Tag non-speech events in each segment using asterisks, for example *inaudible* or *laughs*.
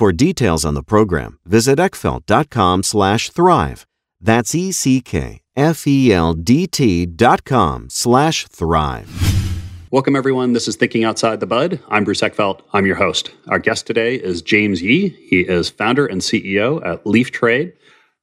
For details on the program, visit eckfeldt.com slash thrive. That's E-C-K-F-E-L-D-T dot com slash thrive. Welcome, everyone. This is Thinking Outside the Bud. I'm Bruce Eckfeldt. I'm your host. Our guest today is James Yee. He is founder and CEO at Leaf Trade.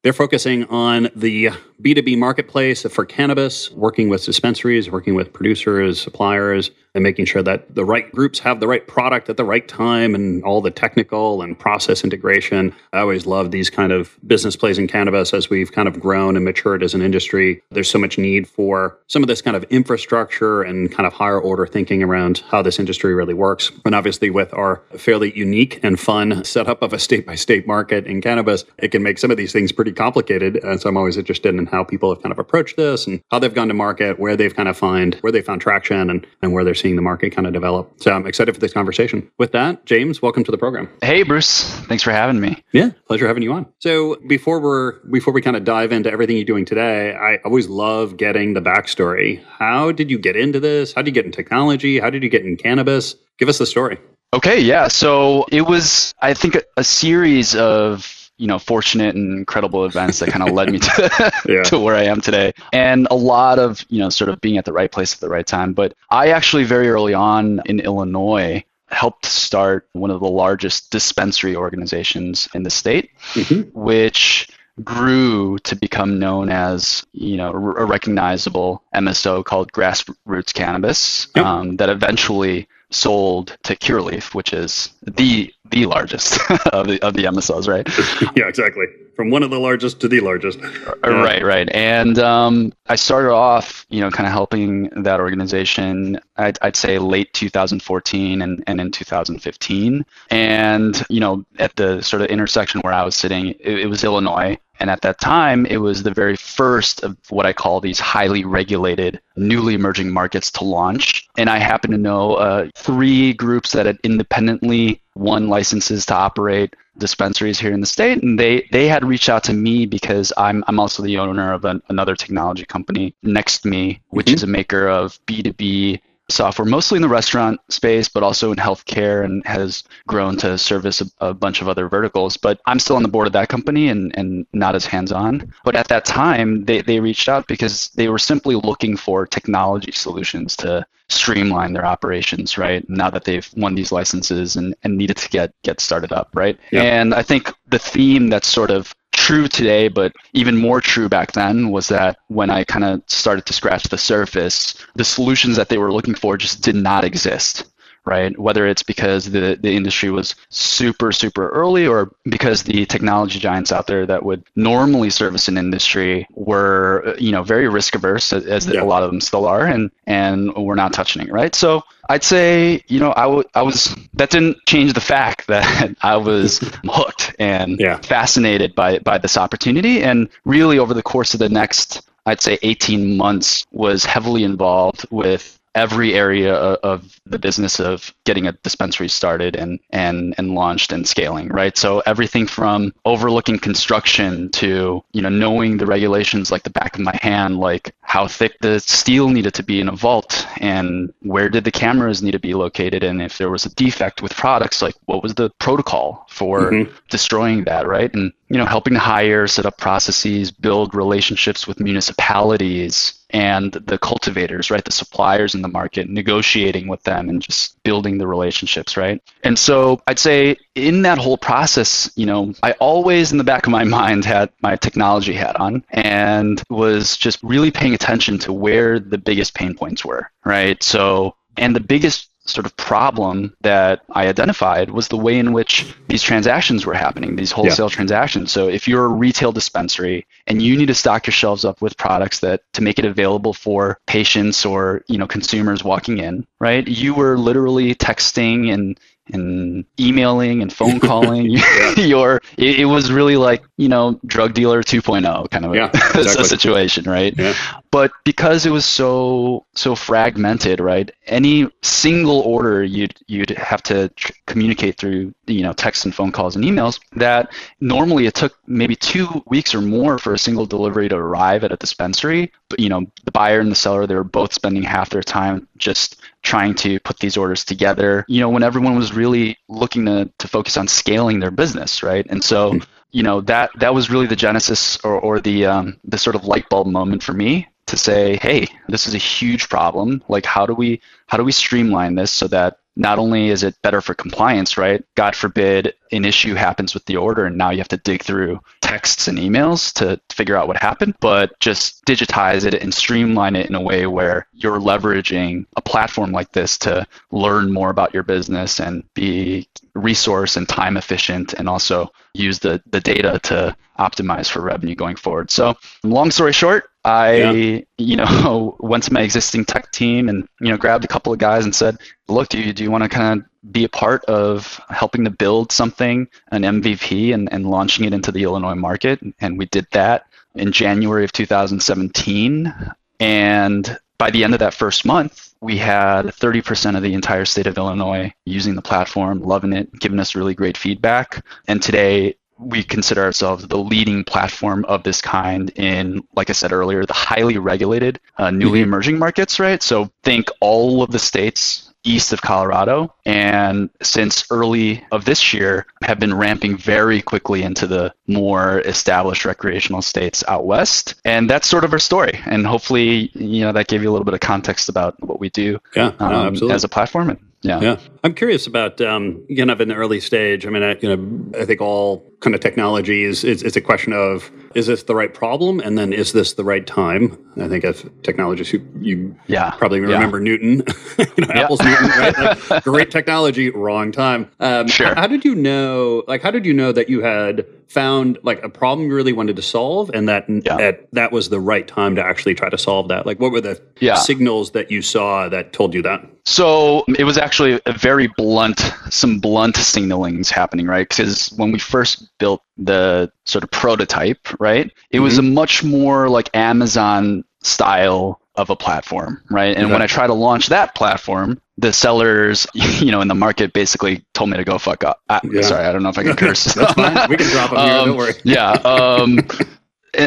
They're focusing on the B2B marketplace for cannabis, working with dispensaries, working with producers, suppliers, and making sure that the right groups have the right product at the right time and all the technical and process integration. I always love these kind of business plays in cannabis as we've kind of grown and matured as an industry. There's so much need for some of this kind of infrastructure and kind of higher order thinking around how this industry really works. And obviously, with our fairly unique and fun setup of a state by state market in cannabis, it can make some of these things pretty complicated. And so I'm always interested in how people have kind of approached this and how they've gone to market, where they've kind of find where they found traction and, and where they're seeing the market kind of develop. So I'm excited for this conversation. With that, James, welcome to the program. Hey Bruce, thanks for having me. Yeah, pleasure having you on. So before we're before we kind of dive into everything you're doing today, I always love getting the backstory. How did you get into this? How did you get in technology? How did you get in cannabis? Give us the story. Okay, yeah. So it was, I think, a, a series of you know fortunate and incredible events that kind of led me to *laughs* yeah. to where I am today and a lot of you know sort of being at the right place at the right time but I actually very early on in Illinois helped start one of the largest dispensary organizations in the state mm-hmm. which grew to become known as you know a recognizable MSO called Grassroots Cannabis yep. um, that eventually sold to Curaleaf, which is the the largest *laughs* of the of the MSOs, right? *laughs* yeah, exactly. From one of the largest to the largest. Uh, yeah. Right, right. And um, I started off, you know, kind of helping that organization. I'd, I'd say late 2014 and, and in 2015. And you know, at the sort of intersection where I was sitting, it, it was Illinois. And at that time, it was the very first of what I call these highly regulated, newly emerging markets to launch. And I happen to know uh, three groups that had independently won licenses to operate dispensaries here in the state, and they they had reached out to me because I'm I'm also the owner of an, another technology company next to me, which mm-hmm. is a maker of B2B software, mostly in the restaurant space, but also in healthcare and has grown to service a, a, bunch of other verticals. But I'm still on the board of that company and, and not as hands on. But at that time, they, they reached out because they were simply looking for technology solutions to streamline their operations, right? Now that they've won these licenses and, and needed to get, get started up, right? And I think the theme that's sort of true today, but even more true back then was that when I kind of started to scratch the surface, the solutions that they were looking for just did not exist right? Whether it's because the, the industry was super, super early or because the technology giants out there that would normally service an industry were, uh, you know, very risk averse as, yeah. a lot of them still are and, and we're not touching it, right? So I'd say, you know, I, w- I was, that didn't change the fact *laughs* that I was *laughs* hooked and yeah. fascinated by, by this opportunity. And really over the course of the next, I'd say 18 months was heavily involved with every area of the business of getting a dispensary started and and and launched and scaling right so everything from overlooking construction to you know knowing the regulations like the back of my hand like how thick the steel needed to be in a vault and where did the cameras need to be located and if there was a defect with products like what was the protocol for mm-hmm. destroying that right and you know helping to hire set up processes build relationships with municipalities and the cultivators, right? The suppliers in the market, negotiating with them and just building the relationships, right? And so I'd say in that whole process, you know, I always in the back of my *laughs* mind had my technology hat on and was just really paying attention to where the biggest pain points were, right? So, and the biggest sort of problem that I identified was the way in which these transactions were happening, these wholesale yeah. transactions. So if you're a retail dispensary and you need to stock your shelves up with products that to make it available for patients or you know consumers walking in, right? You were literally texting and and emailing and phone calling *laughs* *laughs* your it, it, was really like you know drug dealer 2.0 kind of yeah, *laughs* a, exactly. situation right yeah. but because it was so so fragmented right any single order you'd you'd have to tr- communicate through you know text and phone calls and emails that normally it took maybe two weeks or more for a single delivery to arrive at a dispensary but you know the buyer and the seller they were both spending half their time just trying to put these orders together. You know when everyone was really looking to, to focus on scaling their business right? And so hmm. you know that that was really the genesis or, or the um, the sort of light bulb moment for me to say hey this is a huge problem. Like how do we how do we streamline this so that not only is it better for compliance, right? God forbid an issue happens with the order and now you have to dig through texts and emails to figure out what happened, but just digitize it and streamline it in a way where you're leveraging a platform like this to learn more about your business and be resource and time efficient and also use the, the data to optimize for revenue going forward. So long story short, I, yeah. you know, *laughs* went to my existing tech team and, you know, grabbed a couple of guys and said, look, do you, do you want to kind of be a part of helping to build something, an MVP and, and launching it into the Illinois market? And we did that in January of 2017. And by the end of that first month, we had 30% of the entire state of Illinois using the platform, loving it, giving us really great feedback. And today, we consider ourselves the leading platform of this kind in, like I said earlier, the highly regulated, uh, newly mm-hmm. emerging markets, right? So think all of the states east of Colorado, and since early of this year, have been ramping very quickly into the more established recreational states out west. And that's sort of our story. And hopefully, you know, that gave you a little bit of context about what we do yeah, um, no, as a platform. And, yeah. Yeah. I'm curious about um, kind of in the early stage. I mean, I, you know, I think all kind of technologies, it's, it's a question of is this the right problem, and then is this the right time? I think as technologists, you, you yeah. probably remember yeah. Newton, *laughs* you know, yeah. Apple's Newton, right? Like, great technology, wrong time. Um, sure. How did you know? Like, how did you know that you had found like a problem you really wanted to solve, and that yeah. that that was the right time to actually try to solve that? Like, what were the signals that you saw that told you that? So it was actually a very blunt, some blunt signalings happening, right? Because when we first built the sort of prototype, right, it mm-hmm. was a much more like Amazon style of a platform, right? And when I tried to launch that platform, the sellers, *laughs* you know, in the market basically told me to go fuck up. I, yeah. Sorry, I don't know if I can *laughs* curse. That's fine. We can drop them here. Um, don't worry. yeah. Um, *laughs*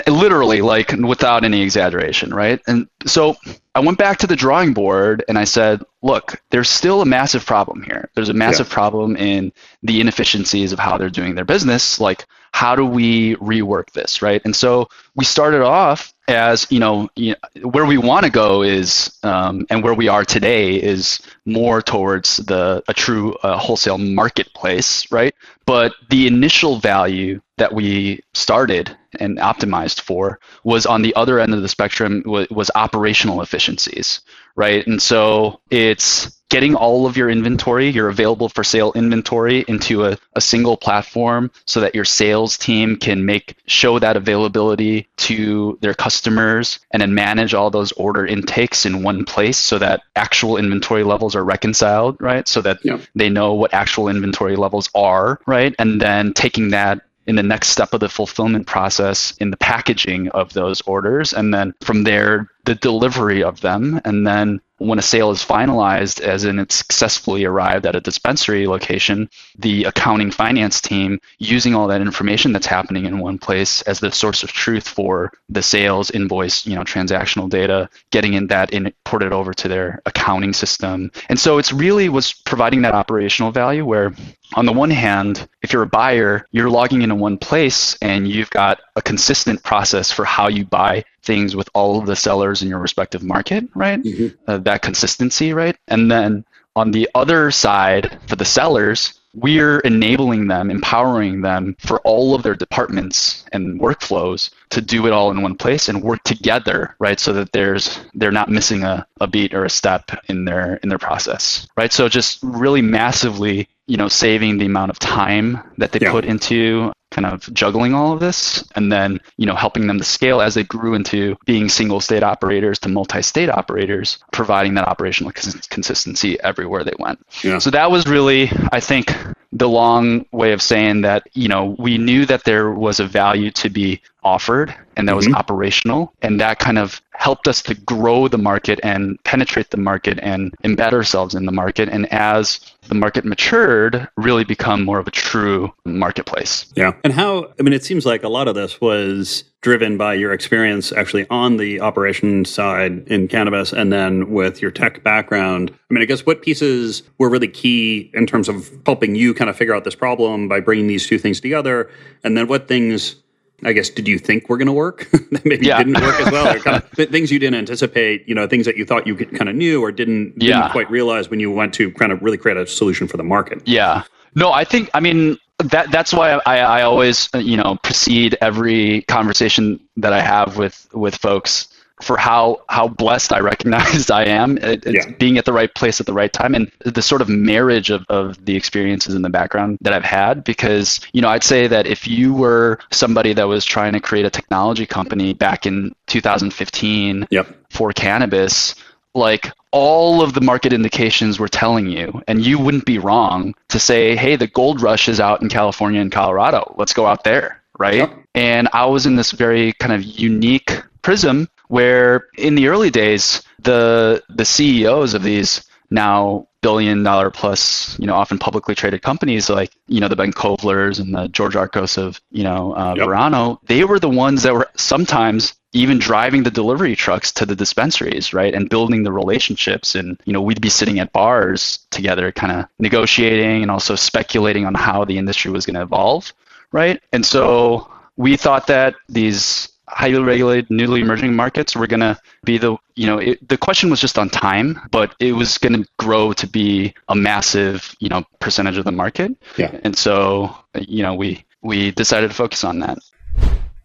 literally, like without any exaggeration, right? And so I went back to the drawing board and I said, look, there's still a massive problem here. There's a massive yeah. problem in the inefficiencies of how they're doing their business. Like, how do we rework this, right? And so we started off as you know, you know where we want to go is, um, and where we are today is more towards the a true uh, wholesale marketplace, right? But the initial value that we started and optimized for was on the other end of the spectrum was, was operational efficiencies, right? And so it's getting all of your inventory, your available for sale inventory into a, a single platform so that your sales team can make show that availability to their customers and then manage all those order intakes in one place so that actual inventory levels are reconciled, right? So that yeah. they know what actual inventory levels are, right? And then taking that in the next step of the fulfillment process in the packaging of those orders. And then from there the delivery of them. And then when a sale is finalized, as in it's successfully arrived at a dispensary location, the accounting finance team using all that information that's happening in one place as the source of truth for the sales invoice, you know, transactional data, getting in that in ported over to their accounting system. And so it's really was providing that operational value where on the one hand, if you're a buyer, you're logging into one place and you've got a consistent process for how you buy things with all of the sellers in your respective market, right? Mm-hmm. Uh, that consistency, right? And then on the other side, for the sellers, we're enabling them, empowering them for all of their departments and workflows to do it all in one place and work together, right? So that there's they're not missing a, a beat or a step in their in their process, right? So just really massively, you know, saving the amount of time that they yeah. put into kind of juggling all of this and then you know helping them to scale as they grew into being single state operators to multi-state operators providing that operational cons- consistency everywhere they went yeah. so that was really i think the long way of saying that you know we knew that there was a value to be offered and that mm-hmm. was operational. And that kind of helped us to grow the market and penetrate the market and embed ourselves in the market. And as the market matured really become more of a true marketplace. Yeah. And how i mean it seems like a lot of this was driven by your experience actually on the operations side in cannabis and then with your tech background i mean i guess what pieces were really key in terms of helping you kind of figure out this problem by bringing these two things together and then what things I guess, did you think were going to work *laughs* that maybe yeah. didn't work as well? Or kind of *laughs* things you didn't anticipate, you know, things that you thought you kind of knew or didn't, didn't quite realize when you went to kind of really create a solution for the market. Yeah. No, I think, I mean, that that's why I, I always, you know, precede every conversation that I have with, with folks for how how blessed I recognize I am. It, it's yeah. being at the right place at the right time and the sort of marriage of, of the experiences in the background that I've had. Because, you know, I'd say that if you were somebody that was trying to create a technology company back in 2015 yep. for cannabis, like all of the market indications were telling you, and you wouldn't be wrong to say, hey, the gold rush is out in California and Colorado. Let's go out there. Right. Yep. And I was in this very kind of unique prism where in the early days, the the CEOs of these now billion dollar plus, you know, often publicly traded companies like, you know, the Ben Kovlers and the George Archos of, you know, uh, yep. Verano, they were the ones that were sometimes even driving the delivery trucks to the dispensaries, right? And building the relationships. And, you know, we'd be sitting at bars together, kind of negotiating and also speculating on how the industry was going to evolve, right? And so we thought that these highly regulated, newly emerging markets were going to be the, you know, it, the question was just on time, but it was going to grow to be a massive, you know, percentage of the market. Yeah. And so, you know, we, we decided to focus on that.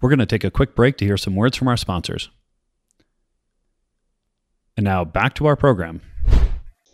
We're going to take a quick break to hear some words from our sponsors. And now back to our program.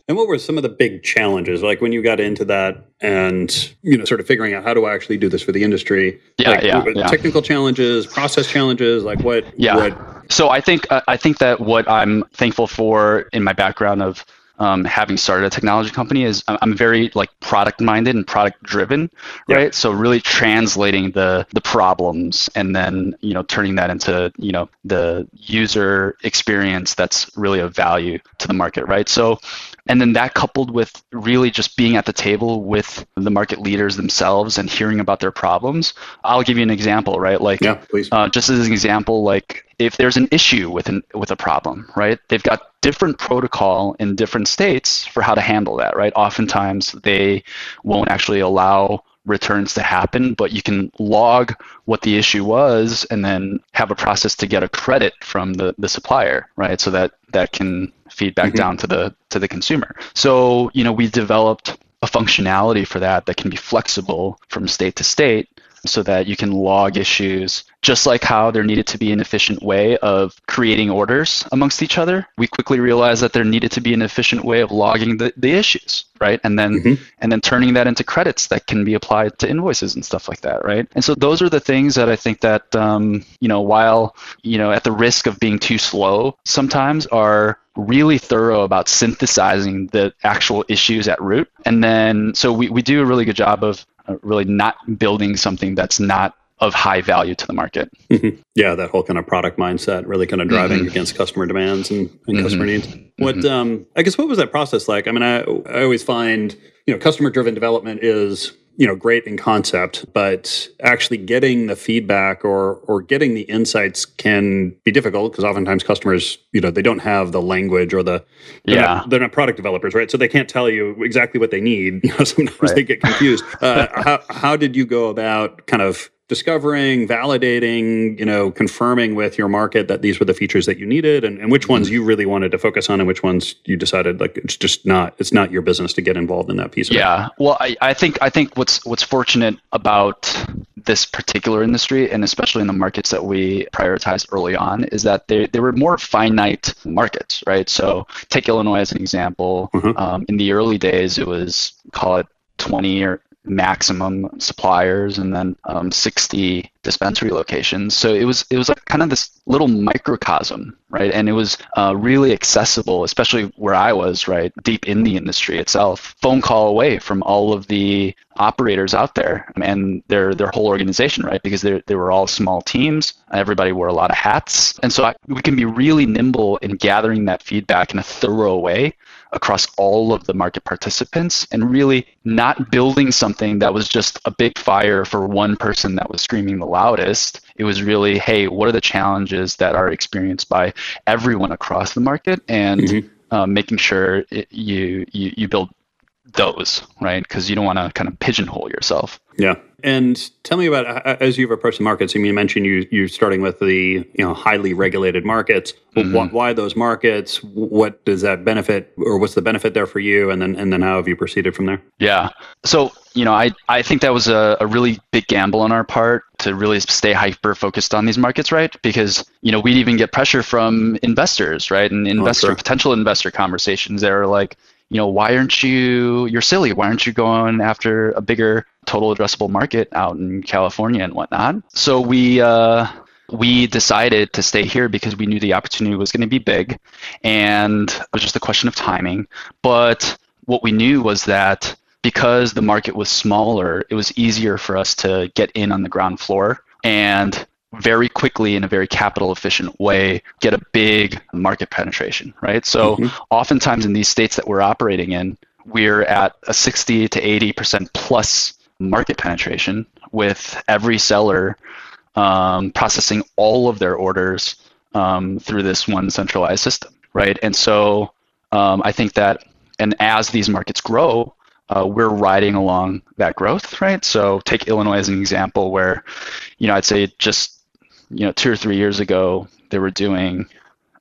And what were some of the big challenges, like when you got into that and you know, sort of figuring out how do I actually do this for the industry? Yeah, like, yeah, yeah. Technical challenges, process challenges, like what? Yeah. What... So I think uh, I think that what I'm thankful for in my background of um, having started a technology company is I'm very like product minded and product driven, right? Yeah. So really translating the the problems and then you know turning that into you know the user experience that's really of value to the market, right? So and then that coupled with really just being at the table with the market leaders themselves and hearing about their problems. I'll give you an example, right? Like, yeah, please. Uh, just as an example, like if there's an issue with an with a problem, right? They've got different protocol in different states for how to handle that, right? Oftentimes they won't actually allow returns to happen, but you can log what the issue was and then have a process to get a credit from the, the supplier, right? So that that can feed back mm-hmm. down to the to the consumer. So, you know, we developed a functionality for that that can be flexible from state to state so that you can log issues just like how there needed to be an efficient way of creating orders amongst each other. We quickly realized that there needed to be an efficient way of logging the, the issues right? And then mm-hmm. and then turning that into credits that can be applied to invoices and stuff like that right? And so those are the things that i think that um, you know while you know at the risk of being too slow sometimes are really thorough about synthesizing the actual issues at root. And then so we, we do a really good job of really not building something that's not of high value to the market. Mm-hmm. Yeah, that whole kind of product mindset, really kind of driving mm-hmm. against customer demands and, and mm-hmm. customer needs. What, mm-hmm. um, I guess, what was that process like? I mean, I, I always find, you know, customer driven development is you know great in concept but actually getting the feedback or or getting the insights can be difficult because oftentimes customers you know they don't have the language or the they're yeah. not, they're not product developers right? So they can't tell you exactly what they need. *laughs* You know sometimes right. they get confused. Uh, how, how did you go about kind of discovering, validating, you know, confirming with your market that these were the features that you needed and, and which ones mm-hmm. you really wanted to focus on and which ones you decided like it's just not it's not your business to get involved in that piece of yeah. it. Well I, I think I think what's what's fortunate about this particular industry and especially in the markets that we prioritized early on is that they, they were more finite markets, right? So take Illinois as an example. Mm-hmm. Um, in the early days it was call it 20 or maximum suppliers and then um, 60 dispensary locations. So it was it was like kind of this little microcosm, right? And it was uh, really accessible, especially where I was, right, deep in the industry itself. Phone call away from all of the operators out there and their their whole organization, right? Because they they were all small teams. Everybody wore a lot of hats, and so I, we can be really nimble in gathering that feedback in a thorough way across all of the market participants and really not building something that was just a big fire for one person that was screaming the loudest. It was really, hey, what are the challenges that are experienced by everyone across the market and mm-hmm. uh, making sure it, you, you, you build those, right? Because you don't want to kind of pigeonhole yourself. Yeah. And tell me about as you've approached the markets. I mean, you mentioned you you're starting with the you know highly regulated markets. Mm-hmm. Why, why, those markets? What does that benefit, or what's the benefit there for you? And then and then how have you proceeded from there? Yeah. So you know, I I think that was a, a really big gamble on our part to really stay hyper focused on these markets, right? Because you know we'd even get pressure from investors, right, and oh, investor oh, sure. potential investor conversations that are like, you know, why aren't you, you're silly. Why aren't you going after a bigger total addressable market out in California and whatnot? So we, uh, we decided to stay here because we knew the opportunity was going to be big and it was just a question of timing. But what we knew was that because the market was smaller, it was easier for us to get in on the ground floor and very quickly in a very capital efficient way get a big market penetration, right? So mm-hmm. oftentimes in these states that we're operating in, we're at a 60 to 80% plus market penetration with every seller um, processing all of their orders um, through this one centralized system, right? And so um, I think that, and as these markets grow, uh, we're riding along that growth, right? So take Illinois as an example, where, you know, I'd say just you know, two or three years ago, they were doing,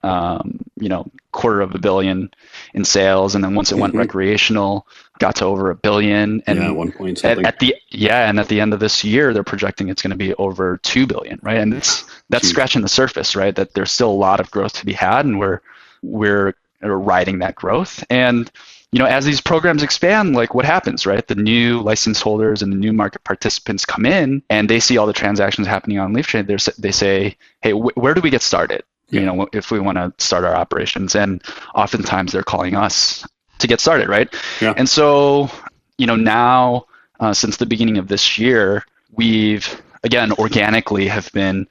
um, you know, quarter of a billion in sales, and then once it went mm-hmm. recreational, got to over a billion. And yeah, one point something. At, at, the yeah, and at the end of this year, they're projecting it's going to be over two billion, right? And it's that's Jeez. scratching the surface, right? That there's still a lot of growth to be had, and we're we're riding that growth and you know, as these programs expand, like what happens, right? The new license holders and the new market participants come in and they see all the transactions happening on LeafTrade. They say, hey, wh- where do we get started? You know, if we want to start our operations. And oftentimes they're calling us to get started, right? Yeah. And so, you know, now uh, since the beginning of this year, we've again organically have been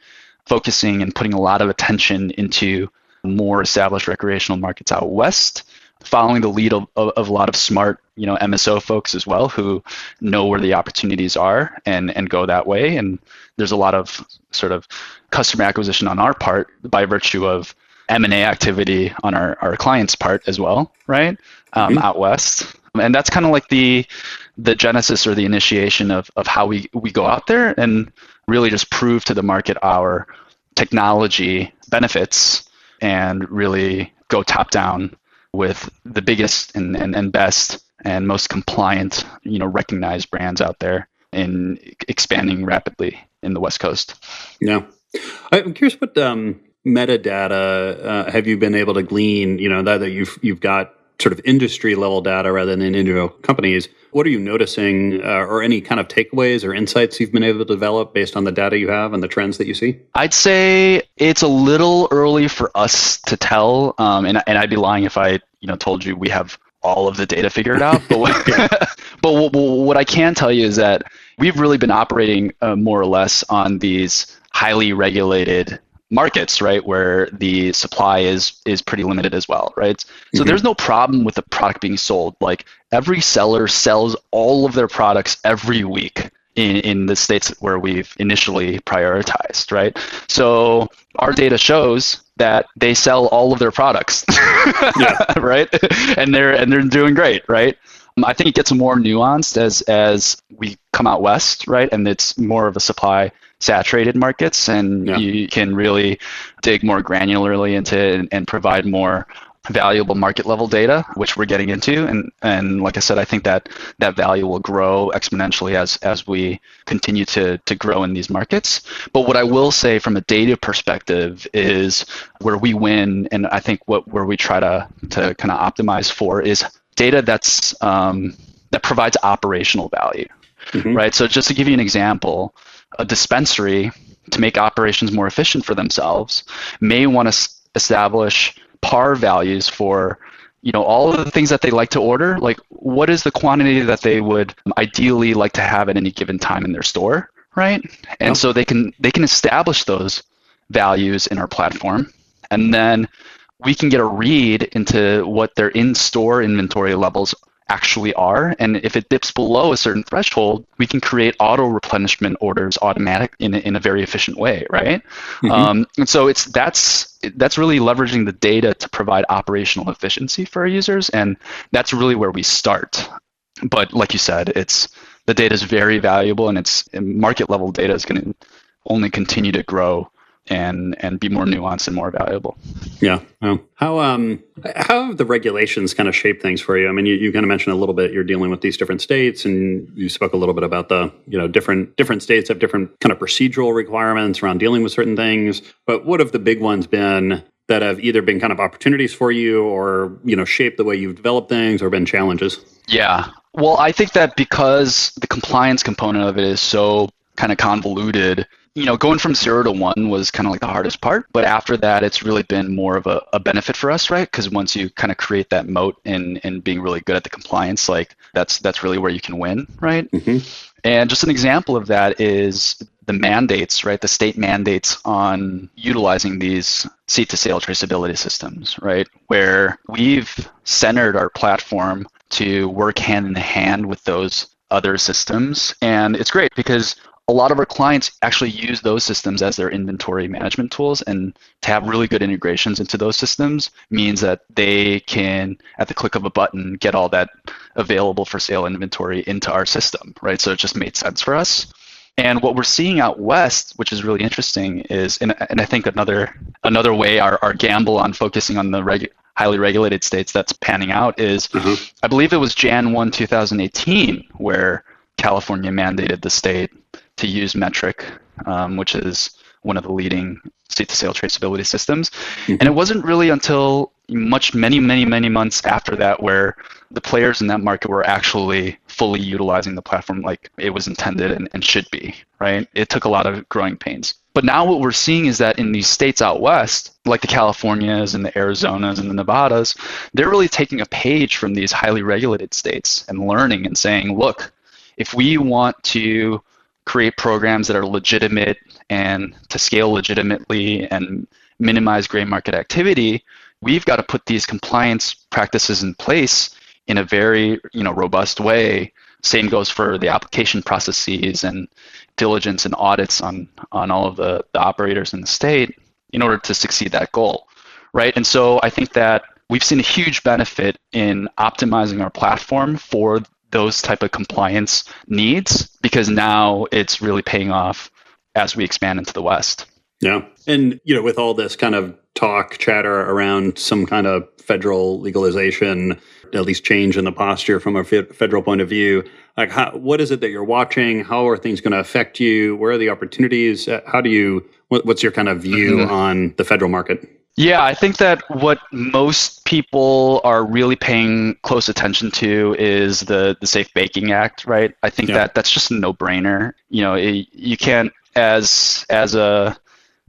focusing and putting a lot of attention into more established recreational markets out west following the lead of, of, of, a lot of smart you know mso folks as well who know where the opportunities are and and go that way. And there's a lot of sort of customer acquisition on our part by virtue of m&a activity on our, our clients part as well right? Um, mm-hmm. out west. And that's kind of like the the genesis or the initiation of, of how we, we go out there and really just prove to the market our technology benefits and really go top down with the biggest and, and, and best and most compliant, you know, recognized brands out there in expanding rapidly in the West Coast. Yeah. I'm curious what um, metadata uh, have you been able to glean, you know, that, that you've, you've got sort of industry level data rather than individual companies. What are you noticing, uh, or any kind of takeaways or insights you've been able to develop based on the data you have and the trends that you see? I'd say it's a little early for us to tell, um, and, and I'd be lying if I, you know, told you we have all of the data figured out. But what, *laughs* *laughs* but what, what I can tell you is that we've really been operating uh, more or less on these highly regulated markets, right, where the supply is is pretty limited as well, right? So mm-hmm. there's no problem with the product being sold. Like every seller sells all of their products every week in, in the states where we've initially prioritized, right? So our data shows that they sell all of their products, *laughs* right? And they're and they're doing great, right? Um, I think it gets more nuanced as as we come out west, right? And it's more of a supply saturated markets, and yeah. you can really dig more granularly into it and, and provide more valuable market level data, which we're getting into. And, and like I said, I think that that value will grow exponentially as, as we continue to, to grow in these markets. But what I will say from a data perspective is where we win, and I think what where we try to, to kind of optimize for is data that's um, that provides operational value. Mm-hmm. Right. So just to give you an example, a dispensary to make operations more efficient for themselves may want to establish par values for you know all of the things that they like to order like what is the quantity that they would ideally like to have at any given time in their store right and yep. so they can they can establish those values in our platform and then we can get a read into what their in-store inventory levels actually are. And if it dips below a certain threshold, we can create auto replenishment orders automatic in a, in a very efficient way, right? Mm-hmm. Um, and so it's that's that's really leveraging the data to provide operational efficiency for our users, and that's really where we start. But like you said, it's the data is very valuable, and it's market level data is going to only continue to grow and and be more nuanced and more valuable. Yeah. How um how have the regulations kind of shaped things for you? I mean, you, you kind of mentioned a little bit you're dealing with these different states, and you spoke a little bit about the you know different different states have different kind of procedural requirements around dealing with certain things. But what have the big ones been that have either been kind of opportunities for you, or you know shaped the way you've developed things, or been challenges? Yeah. Well, I think that because the compliance component of it is so kind of convoluted you know, going from zero to one was kind of like the hardest part. But after that, it's really been more of a, a benefit for us, right? Because once you kind of create that moat and and being really good at the compliance, like that's that's really where you can win, right? Mm-hmm. And just an example of that is the mandates, right? The state mandates on utilizing these seed to sale traceability systems, right? Where we've centered our platform to work hand in hand with those other systems. And it's great because a lot of our clients actually use those systems as their inventory management tools and to have really good integrations into those systems means that they can at the click of a button get all that available for sale inventory into our system right so it just made sense for us and what we're seeing out west which is really interesting is and, and i think another another way our, our gamble on focusing on the reg, highly regulated states that's panning out is mm-hmm. i believe it was jan 1 2018 where california mandated the state to use Metrc, um, which is one of the leading seed to sale traceability systems. Mm-hmm. And it wasn't really until much many many many months after that where the players in that market were actually fully utilizing the platform like it was intended and, and should be right it took a lot of growing pains but now what we're seeing is that in these states out west like the californias and the arizonas and the nevadas they're really taking a page from these highly regulated states and learning and saying look if we want to create programs that are legitimate and to scale legitimately and minimize gray market activity, we've got to put these compliance practices in place in a very you know robust way. Same goes for the application processes and diligence and audits on on all of the, the operators in the state in order to succeed that goal, right? And so I think that we've seen a huge benefit in optimizing our platform for those type of compliance needs because now it's really paying off as we expand into the West. Yeah. And, you know, with all this kind of talk, chatter around some kind of federal legalization, at least change in the posture from a federal point of view, like how, what is it that you're watching? How are things going to affect you? Where are the opportunities? Uh, how do you, what, what's your kind of view mm-hmm. on the federal market? Yeah, I think that what most people are really paying close attention to is the the Safe Banking Act, right? I think yeah. that that's just a no-brainer. You know, it, you can't as as a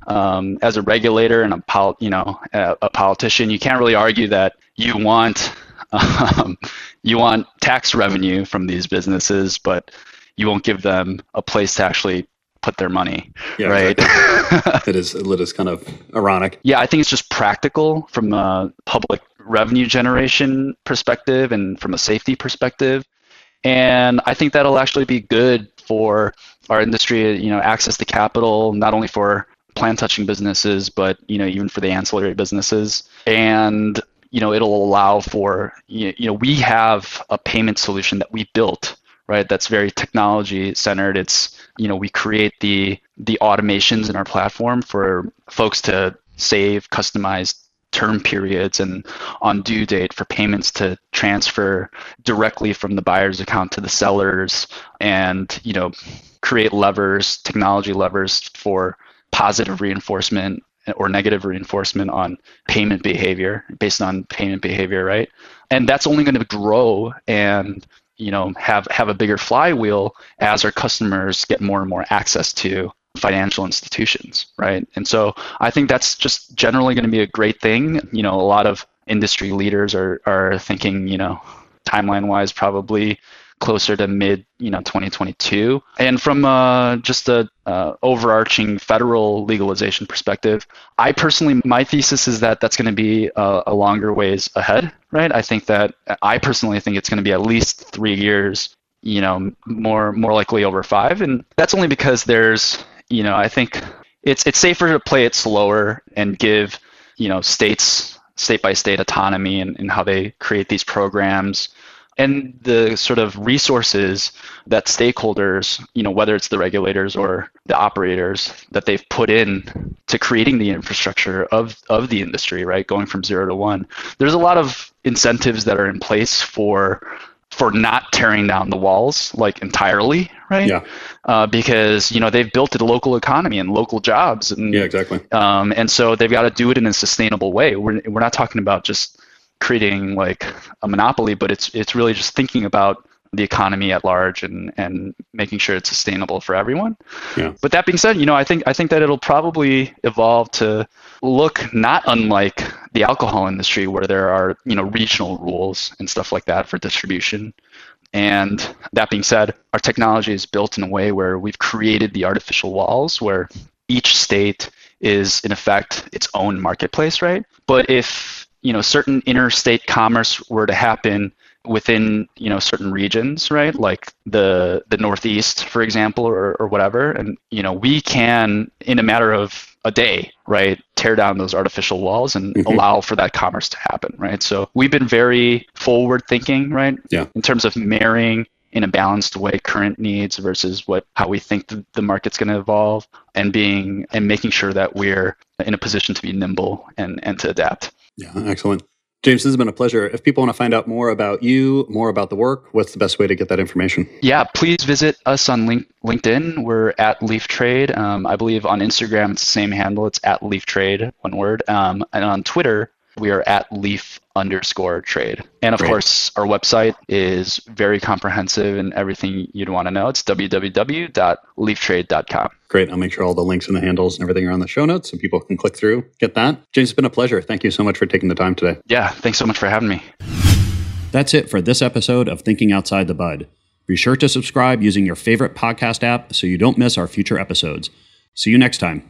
um, as a regulator and a pol- you know a, a, politician, you can't really argue that you want um, you want tax revenue from these businesses, but you won't give them a place to actually put their money. Yeah, right. Exactly. *laughs* it is it is kind of ironic. Yeah, I think it's just practical from a public revenue generation perspective and from a safety perspective. And I think that'll actually be good for our industry, you know, access to capital, not only for plant touching businesses, but you know, even for the ancillary businesses. And you know, it'll allow for you know, we have a payment solution that we built, right? That's very technology centered. It's you know, we create the the automations in our platform for folks to save customized term periods and on due date for payments to transfer directly from the buyer's account to the sellers and you know create levers technology levers for positive reinforcement or negative reinforcement on payment behavior based on payment behavior, right? And that's only going to grow and you know have have a bigger flywheel as our customers get more and more access to financial institutions, right? And so I think that's just generally going to be a great thing. You know, a lot of industry leaders are are thinking, you know, timeline wise probably closer to mid you know 2022 and from uh, just a uh, overarching federal legalization perspective i personally my thesis is that that's going to be a, a, longer ways ahead right? I think that i personally think it's going to be at least three years you know more more likely over five. And that's only because there's you know i think it's it's safer to play it slower and give you know states state by state autonomy and, how they create these programs and the sort of resources that stakeholders, you know, whether it's the regulators or the operators, that they've put in to creating the infrastructure of, of the industry, right, going from zero to one. There's a lot of incentives that are in place for for not tearing down the walls like entirely, right? Yeah. Uh, because you know they've built a local economy and local jobs, and yeah, exactly. Um, and so they've got to do it in a sustainable way. We're we're not talking about just creating like a monopoly, but it's it's really just thinking about the economy at large and and making sure it's sustainable for everyone. Yeah. But that being said, you know, I think I think that it'll probably evolve to look not unlike the alcohol industry where there are, you know, regional rules and stuff like that for distribution. And that being said, our technology is built in a way where we've created the artificial walls where each state is in effect its own marketplace, right? But if you know certain interstate commerce were to happen within you know certain regions right? Like the the northeast for example or, or whatever. And you know we can in a matter of a day right tear down those artificial walls and mm-hmm. allow for that commerce to happen right? So we've been very forward thinking right? Yeah. In terms of marrying in a balanced way current needs versus what how we think the, the market's going to evolve and being and making sure that we're in a position to be nimble and and to adapt yeah, excellent. James, this has been a pleasure. If people want to find out more about you, more about the work, what's the best way to get that information? Yeah, please visit us on link- LinkedIn. We're at Leaf Trade. Um, I believe on Instagram it's the same handle. It's at Leaf Trade, one word. Um, and on Twitter, we are at leaf underscore trade. And of Great. course, our website is very comprehensive and everything you'd want to know. It's www.leaftrade.com. Great. I'll make sure all the links and the handles and everything are on the show notes so people can click through, get that. James, it's been a pleasure. Thank you so much for taking the time today. Yeah. Thanks so much for having me. That's it for this episode of Thinking Outside the Bud. Be sure to subscribe using your favorite podcast app so you don't miss our future episodes. See you next time.